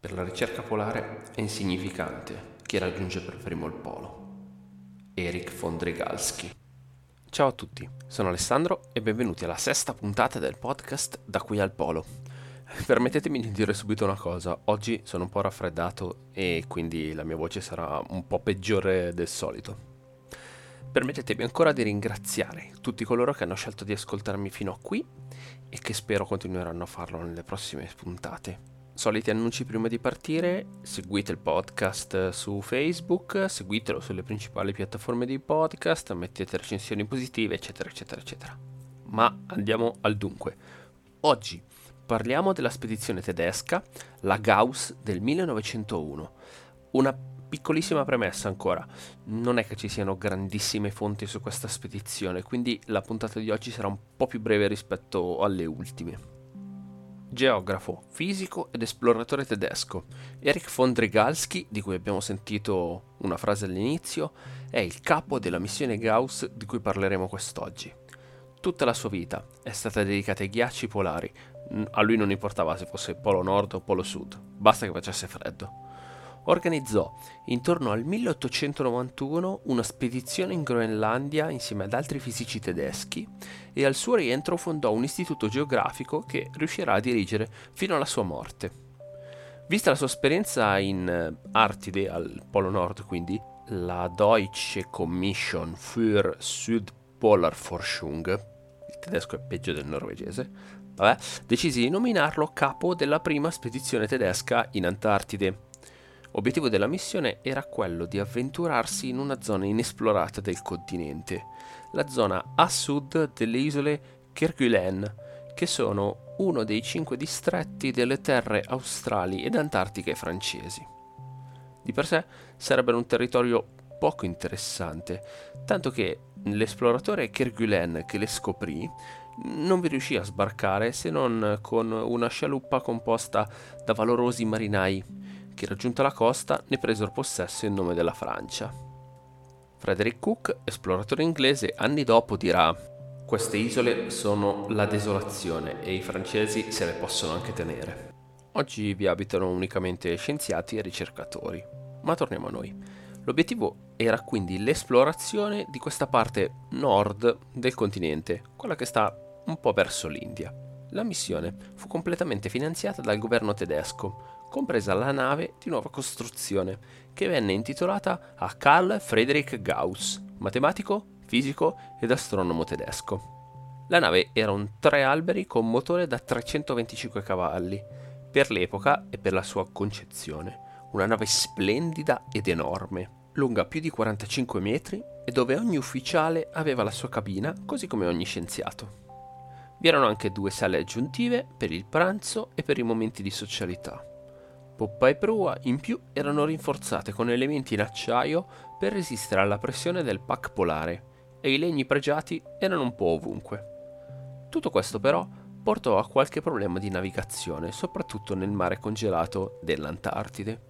Per la ricerca polare è insignificante chi raggiunge per primo il polo. Eric von Dregalski. Ciao a tutti, sono Alessandro e benvenuti alla sesta puntata del podcast Da qui al polo. Permettetemi di dire subito una cosa, oggi sono un po' raffreddato e quindi la mia voce sarà un po' peggiore del solito. Permettetemi ancora di ringraziare tutti coloro che hanno scelto di ascoltarmi fino a qui e che spero continueranno a farlo nelle prossime puntate soliti annunci prima di partire, seguite il podcast su Facebook, seguitelo sulle principali piattaforme di podcast, mettete recensioni positive, eccetera, eccetera, eccetera. Ma andiamo al dunque. Oggi parliamo della spedizione tedesca, la Gauss del 1901. Una piccolissima premessa ancora, non è che ci siano grandissime fonti su questa spedizione, quindi la puntata di oggi sarà un po' più breve rispetto alle ultime geografo, fisico ed esploratore tedesco. Erich von Drygalski, di cui abbiamo sentito una frase all'inizio, è il capo della missione Gauss di cui parleremo quest'oggi. Tutta la sua vita è stata dedicata ai ghiacci polari. A lui non importava se fosse polo nord o polo sud, basta che facesse freddo organizzò intorno al 1891 una spedizione in Groenlandia insieme ad altri fisici tedeschi e al suo rientro fondò un istituto geografico che riuscirà a dirigere fino alla sua morte. Vista la sua esperienza in eh, Artide, al Polo Nord quindi, la Deutsche Commission für Südpolarforschung, il tedesco è peggio del norvegese, vabbè, decisi di nominarlo capo della prima spedizione tedesca in Antartide Obiettivo della missione era quello di avventurarsi in una zona inesplorata del continente, la zona a sud delle isole Kerguelen, che sono uno dei cinque distretti delle terre australi ed antartiche francesi. Di per sé sarebbe un territorio poco interessante, tanto che l'esploratore Kerguelen che le scoprì non vi riuscì a sbarcare se non con una scialuppa composta da valorosi marinai che raggiunta la costa ne presero possesso in nome della Francia. Frederick Cook, esploratore inglese, anni dopo dirà queste isole sono la desolazione e i francesi se le possono anche tenere. Oggi vi abitano unicamente scienziati e ricercatori. Ma torniamo a noi. L'obiettivo era quindi l'esplorazione di questa parte nord del continente, quella che sta un po' verso l'India. La missione fu completamente finanziata dal governo tedesco, compresa la nave di nuova costruzione, che venne intitolata a Carl Friedrich Gauss, matematico, fisico ed astronomo tedesco. La nave era un tre alberi con motore da 325 cavalli, per l'epoca e per la sua concezione, una nave splendida ed enorme, lunga più di 45 metri e dove ogni ufficiale aveva la sua cabina, così come ogni scienziato. Vi erano anche due sale aggiuntive per il pranzo e per i momenti di socialità. Poppa e prua in più erano rinforzate con elementi in acciaio per resistere alla pressione del pack polare e i legni pregiati erano un po' ovunque. Tutto questo però portò a qualche problema di navigazione, soprattutto nel mare congelato dell'Antartide.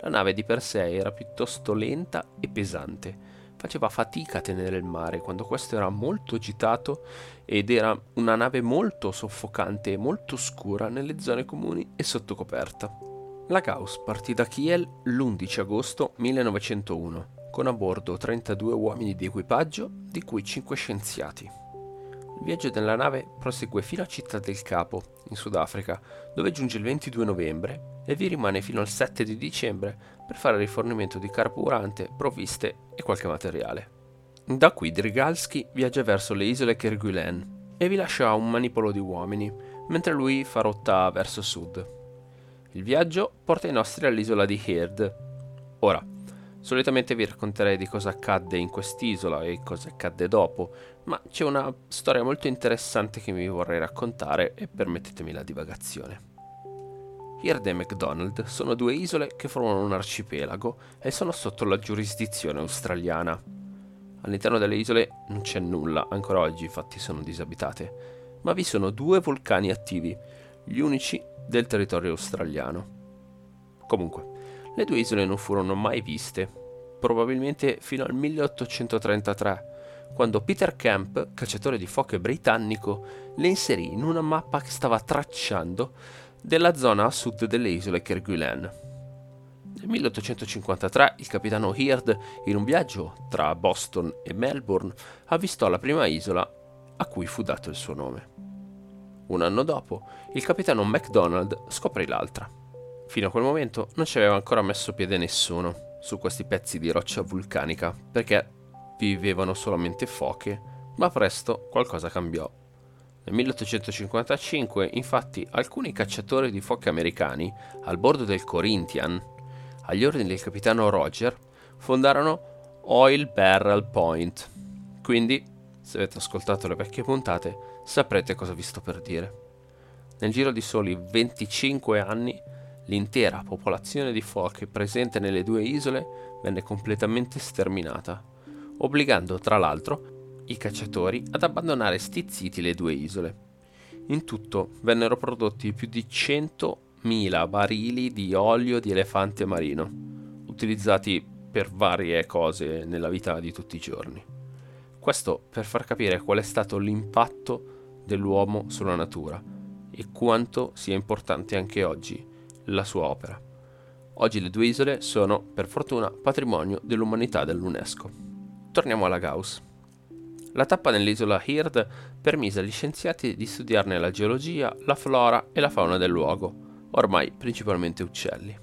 La nave di per sé era piuttosto lenta e pesante, faceva fatica a tenere il mare quando questo era molto agitato ed era una nave molto soffocante e molto scura nelle zone comuni e sotto coperta. La Gauss partì da Kiel l'11 agosto 1901 con a bordo 32 uomini di equipaggio, di cui 5 scienziati. Il viaggio della nave prosegue fino a Città del Capo, in Sudafrica, dove giunge il 22 novembre e vi rimane fino al 7 di dicembre per fare rifornimento di carburante, provviste e qualche materiale. Da qui Drigalski viaggia verso le isole Kerguelen e vi lascia un manipolo di uomini, mentre lui fa rotta verso sud. Il viaggio porta i nostri all'isola di Heard. Ora, solitamente vi racconterei di cosa accadde in quest'isola e cosa accadde dopo, ma c'è una storia molto interessante che vi vorrei raccontare e permettetemi la divagazione. Heard e McDonald sono due isole che formano un arcipelago e sono sotto la giurisdizione australiana. All'interno delle isole non c'è nulla, ancora oggi infatti sono disabitate, ma vi sono due vulcani attivi, gli unici del territorio australiano. Comunque, le due isole non furono mai viste, probabilmente fino al 1833, quando Peter Camp, cacciatore di foche britannico, le inserì in una mappa che stava tracciando della zona a sud delle isole Kerguelen. Nel 1853 il capitano Heard, in un viaggio tra Boston e Melbourne, avvistò la prima isola a cui fu dato il suo nome. Un anno dopo, il capitano MacDonald scoprì l'altra. Fino a quel momento non ci aveva ancora messo piede nessuno su questi pezzi di roccia vulcanica, perché vivevano solamente foche, ma presto qualcosa cambiò. Nel 1855, infatti, alcuni cacciatori di foche americani, al bordo del Corinthian, agli ordini del capitano Roger, fondarono Oil Barrel Point. Quindi, se avete ascoltato le vecchie puntate, saprete cosa vi sto per dire. Nel giro di soli 25 anni, l'intera popolazione di foche presente nelle due isole venne completamente sterminata, obbligando tra l'altro i cacciatori ad abbandonare stizziti le due isole. In tutto vennero prodotti più di 100.000 barili di olio di elefante marino, utilizzati per varie cose nella vita di tutti i giorni. Questo per far capire qual è stato l'impatto dell'uomo sulla natura e quanto sia importante anche oggi la sua opera. Oggi le due isole sono, per fortuna, patrimonio dell'umanità dell'UNESCO. Torniamo alla Gauss. La tappa nell'isola Heard permise agli scienziati di studiarne la geologia, la flora e la fauna del luogo, ormai principalmente uccelli.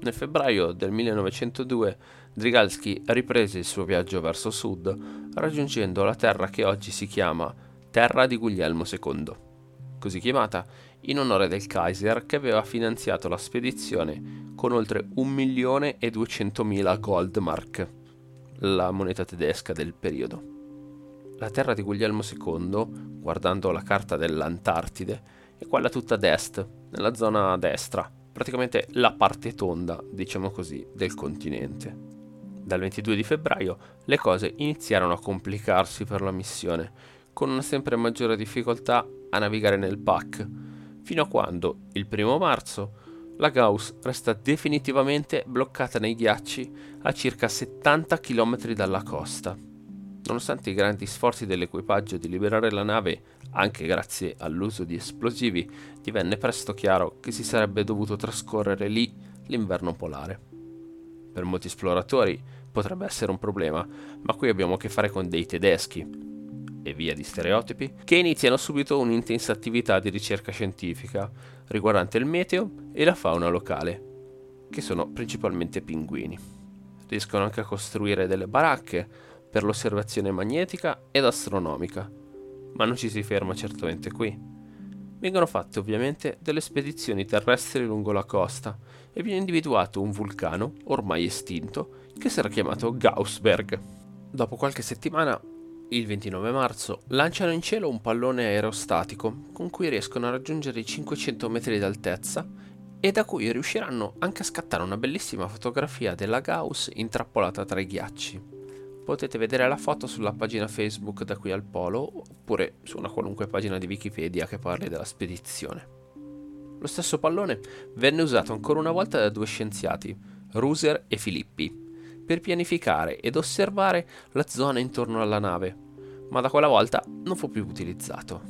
Nel febbraio del 1902 Drygalski riprese il suo viaggio verso sud, raggiungendo la terra che oggi si chiama Terra di Guglielmo II, così chiamata in onore del Kaiser che aveva finanziato la spedizione con oltre 1.200.000 Goldmark, la moneta tedesca del periodo. La terra di Guglielmo II, guardando la carta dell'Antartide, è quella tutta ad est, nella zona destra, praticamente la parte tonda, diciamo così, del continente. Dal 22 di febbraio le cose iniziarono a complicarsi per la missione, con una sempre maggiore difficoltà a navigare nel PAC, fino a quando, il primo marzo, la Gauss resta definitivamente bloccata nei ghiacci a circa 70 km dalla costa. Nonostante i grandi sforzi dell'equipaggio di liberare la nave, anche grazie all'uso di esplosivi, divenne presto chiaro che si sarebbe dovuto trascorrere lì l'inverno polare. Per molti esploratori potrebbe essere un problema, ma qui abbiamo a che fare con dei tedeschi, e via di stereotipi, che iniziano subito un'intensa attività di ricerca scientifica riguardante il meteo e la fauna locale, che sono principalmente pinguini. Riescono anche a costruire delle baracche, per l'osservazione magnetica ed astronomica. Ma non ci si ferma certamente qui. Vengono fatte ovviamente delle spedizioni terrestri lungo la costa e viene individuato un vulcano, ormai estinto, che sarà chiamato Gaussberg. Dopo qualche settimana, il 29 marzo, lanciano in cielo un pallone aerostatico con cui riescono a raggiungere i 500 metri d'altezza e da cui riusciranno anche a scattare una bellissima fotografia della Gauss intrappolata tra i ghiacci. Potete vedere la foto sulla pagina Facebook da qui al polo oppure su una qualunque pagina di Wikipedia che parli della spedizione. Lo stesso pallone venne usato ancora una volta da due scienziati, Ruser e Filippi, per pianificare ed osservare la zona intorno alla nave, ma da quella volta non fu più utilizzato.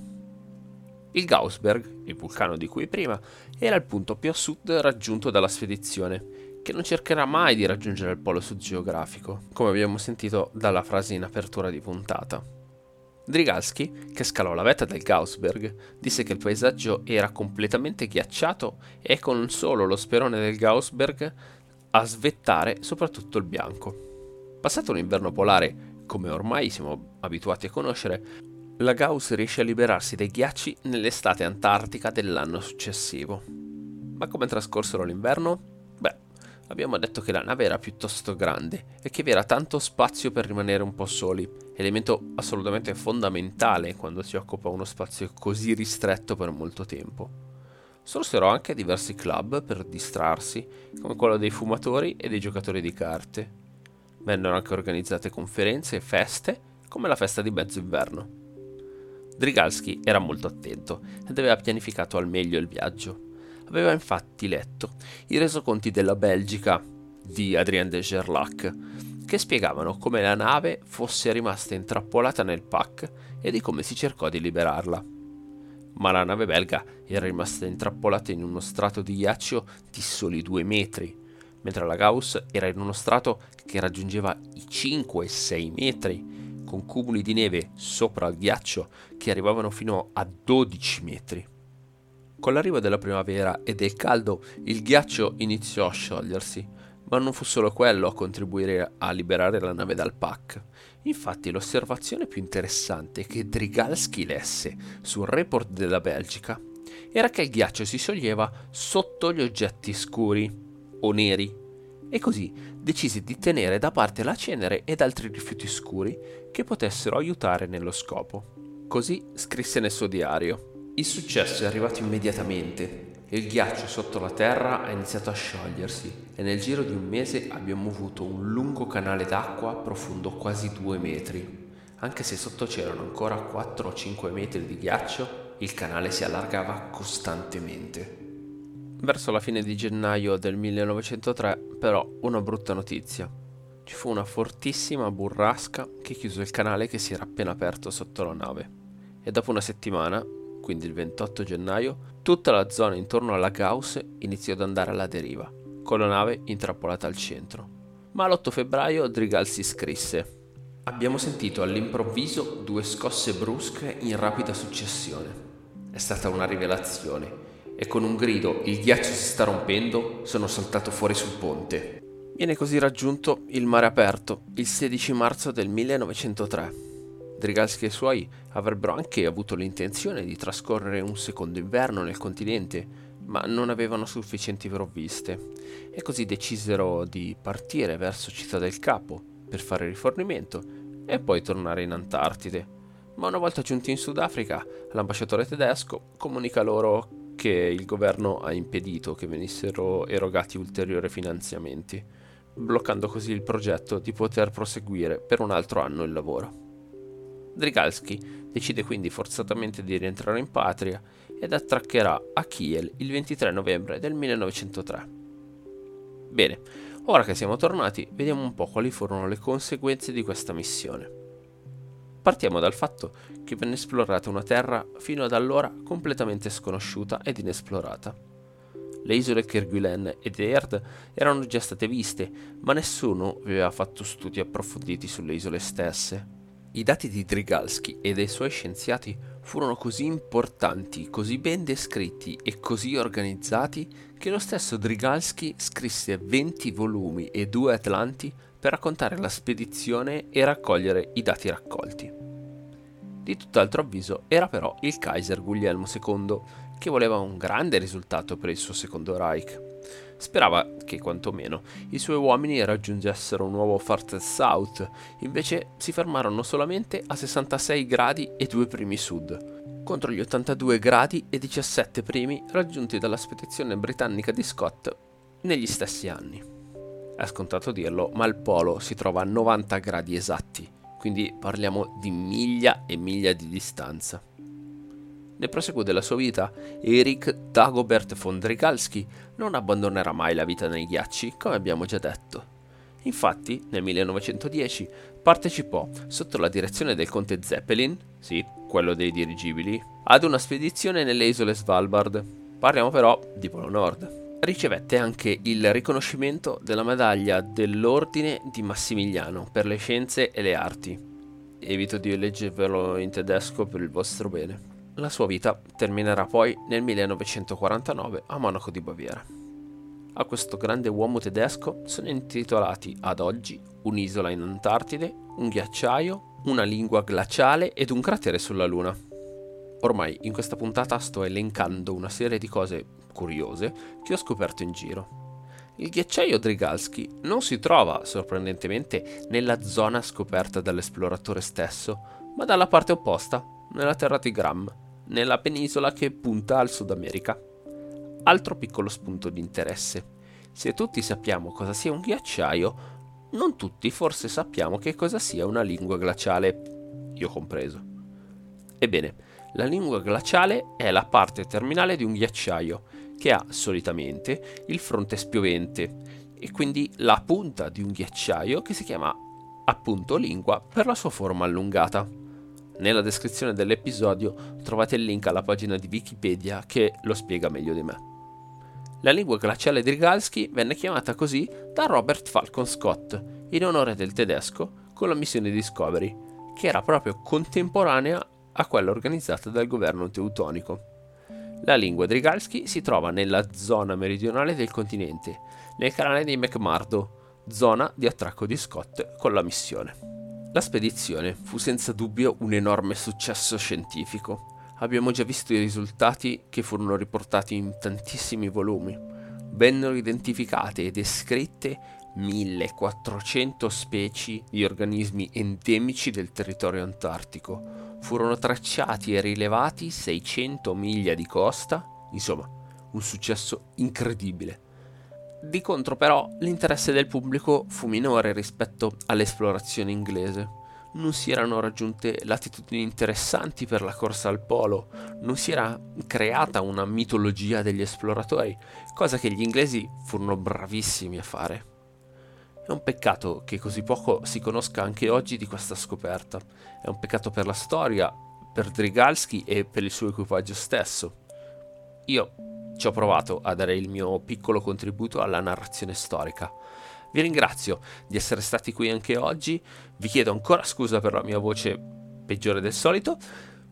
Il Gaussberg, il vulcano di cui prima, era il punto più a sud raggiunto dalla spedizione che non cercherà mai di raggiungere il polo sud geografico, come abbiamo sentito dalla frase in apertura di puntata. Drygalski, che scalò la vetta del Gaussberg, disse che il paesaggio era completamente ghiacciato e con solo lo sperone del Gaussberg a svettare soprattutto il bianco. Passato un inverno polare, come ormai siamo abituati a conoscere, la Gauss riesce a liberarsi dai ghiacci nell'estate antartica dell'anno successivo. Ma come trascorsero l'inverno? abbiamo detto che la nave era piuttosto grande e che vi era tanto spazio per rimanere un po' soli, elemento assolutamente fondamentale quando si occupa uno spazio così ristretto per molto tempo. Sorsero anche diversi club per distrarsi, come quello dei fumatori e dei giocatori di carte. Vennero anche organizzate conferenze e feste, come la festa di mezzo inverno. Drigalski era molto attento ed aveva pianificato al meglio il viaggio. Aveva infatti letto i resoconti della Belgica di Adrien de Gerlac, che spiegavano come la nave fosse rimasta intrappolata nel pack e di come si cercò di liberarla. ma la nave belga era rimasta intrappolata in uno strato di ghiaccio di soli due metri, mentre la Gauss era in uno strato che raggiungeva i 5 e 6 metri, con cumuli di neve sopra il ghiaccio che arrivavano fino a 12 metri. Con l'arrivo della primavera e del caldo il ghiaccio iniziò a sciogliersi, ma non fu solo quello a contribuire a liberare la nave dal pack. Infatti l'osservazione più interessante che Drigalski lesse sul report della Belgica era che il ghiaccio si scioglieva sotto gli oggetti scuri o neri e così decise di tenere da parte la cenere ed altri rifiuti scuri che potessero aiutare nello scopo. Così scrisse nel suo diario. Il successo è arrivato immediatamente il ghiaccio sotto la terra ha iniziato a sciogliersi e nel giro di un mese abbiamo avuto un lungo canale d'acqua profondo quasi due metri. Anche se sotto c'erano ancora 4 o 5 metri di ghiaccio, il canale si allargava costantemente. Verso la fine di gennaio del 1903, però, una brutta notizia. Ci fu una fortissima burrasca che chiuse il canale che si era appena aperto sotto la nave. E dopo una settimana, quindi il 28 gennaio, tutta la zona intorno alla Gauss iniziò ad andare alla deriva, con la nave intrappolata al centro. Ma l'8 febbraio Drigal si scrisse Abbiamo sentito all'improvviso due scosse brusche in rapida successione. È stata una rivelazione e con un grido il ghiaccio si sta rompendo sono saltato fuori sul ponte. Viene così raggiunto il mare aperto il 16 marzo del 1903 Drigalski e i suoi avrebbero anche avuto l'intenzione di trascorrere un secondo inverno nel continente, ma non avevano sufficienti provviste e così decisero di partire verso Città del Capo per fare rifornimento e poi tornare in Antartide. Ma una volta giunti in Sudafrica, l'ambasciatore tedesco comunica loro che il governo ha impedito che venissero erogati ulteriori finanziamenti, bloccando così il progetto di poter proseguire per un altro anno il lavoro. Drigalski decide quindi forzatamente di rientrare in patria ed attraccherà a Kiel il 23 novembre del 1903. Bene, ora che siamo tornati, vediamo un po' quali furono le conseguenze di questa missione. Partiamo dal fatto che venne esplorata una terra fino ad allora completamente sconosciuta ed inesplorata. Le isole Kerguelen ed Eerd erano già state viste, ma nessuno aveva fatto studi approfonditi sulle isole stesse. I dati di Drigalski e dei suoi scienziati furono così importanti, così ben descritti e così organizzati che lo stesso Drigalski scrisse 20 volumi e due atlanti per raccontare la spedizione e raccogliere i dati raccolti. Di tutt'altro avviso era però il Kaiser Guglielmo II, che voleva un grande risultato per il suo secondo Reich. Sperava che quantomeno i suoi uomini raggiungessero un nuovo Farther South, invece si fermarono solamente a 66 gradi e 2 primi sud, contro gli 82 gradi e 17 primi raggiunti dalla spedizione britannica di Scott negli stessi anni. È scontato dirlo, ma il polo si trova a 90 gradi esatti, quindi parliamo di miglia e miglia di distanza. Nel proseguo della sua vita, Erich Dagobert von Drigalski non abbandonerà mai la vita nei ghiacci, come abbiamo già detto. Infatti, nel 1910 partecipò, sotto la direzione del conte Zeppelin, sì, quello dei dirigibili, ad una spedizione nelle isole Svalbard. Parliamo però di Polo Nord. Ricevette anche il riconoscimento della medaglia dell'Ordine di Massimiliano per le scienze e le arti. Evito di leggervelo in tedesco per il vostro bene. La sua vita terminerà poi nel 1949 a Monaco di Baviera. A questo grande uomo tedesco sono intitolati ad oggi un'isola in Antartide, un ghiacciaio, una lingua glaciale ed un cratere sulla Luna. Ormai in questa puntata sto elencando una serie di cose curiose che ho scoperto in giro. Il ghiacciaio Drigalski non si trova, sorprendentemente, nella zona scoperta dall'esploratore stesso, ma dalla parte opposta, nella terra di Gram, nella penisola che punta al Sud America. Altro piccolo spunto di interesse. Se tutti sappiamo cosa sia un ghiacciaio, non tutti forse sappiamo che cosa sia una lingua glaciale, io compreso. Ebbene, la lingua glaciale è la parte terminale di un ghiacciaio, che ha solitamente il fronte spiovente e quindi la punta di un ghiacciaio che si chiama appunto lingua per la sua forma allungata. Nella descrizione dell'episodio trovate il link alla pagina di Wikipedia che lo spiega meglio di me. La lingua glaciale Drigalski venne chiamata così da Robert Falcon Scott, in onore del tedesco, con la missione Discovery, che era proprio contemporanea a quella organizzata dal governo teutonico. La lingua Drigalski si trova nella zona meridionale del continente, nel canale di McMurdo, zona di attracco di Scott con la missione. La spedizione fu senza dubbio un enorme successo scientifico. Abbiamo già visto i risultati che furono riportati in tantissimi volumi. Vennero identificate e descritte 1400 specie di organismi endemici del territorio antartico. Furono tracciati e rilevati 600 miglia di costa. Insomma, un successo incredibile. Di contro però l'interesse del pubblico fu minore rispetto all'esplorazione inglese. Non si erano raggiunte latitudini interessanti per la corsa al polo, non si era creata una mitologia degli esploratori, cosa che gli inglesi furono bravissimi a fare. È un peccato che così poco si conosca anche oggi di questa scoperta. È un peccato per la storia, per Drigalski e per il suo equipaggio stesso. Io ci ho provato a dare il mio piccolo contributo alla narrazione storica. Vi ringrazio di essere stati qui anche oggi, vi chiedo ancora scusa per la mia voce peggiore del solito,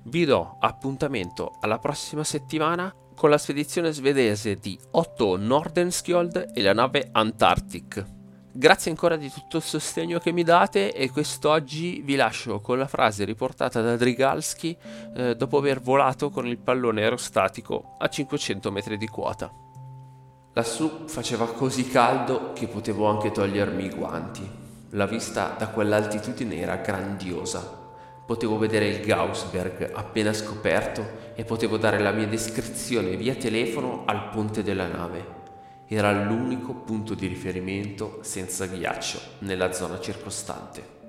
vi do appuntamento alla prossima settimana con la spedizione svedese di Otto Nordenskjold e la nave Antarctic. Grazie ancora di tutto il sostegno che mi date e quest'oggi vi lascio con la frase riportata da Drigalski eh, dopo aver volato con il pallone aerostatico a 500 metri di quota. Lassù faceva così caldo che potevo anche togliermi i guanti. La vista da quell'altitudine era grandiosa. Potevo vedere il Gaussberg appena scoperto e potevo dare la mia descrizione via telefono al ponte della nave era l'unico punto di riferimento senza ghiaccio nella zona circostante.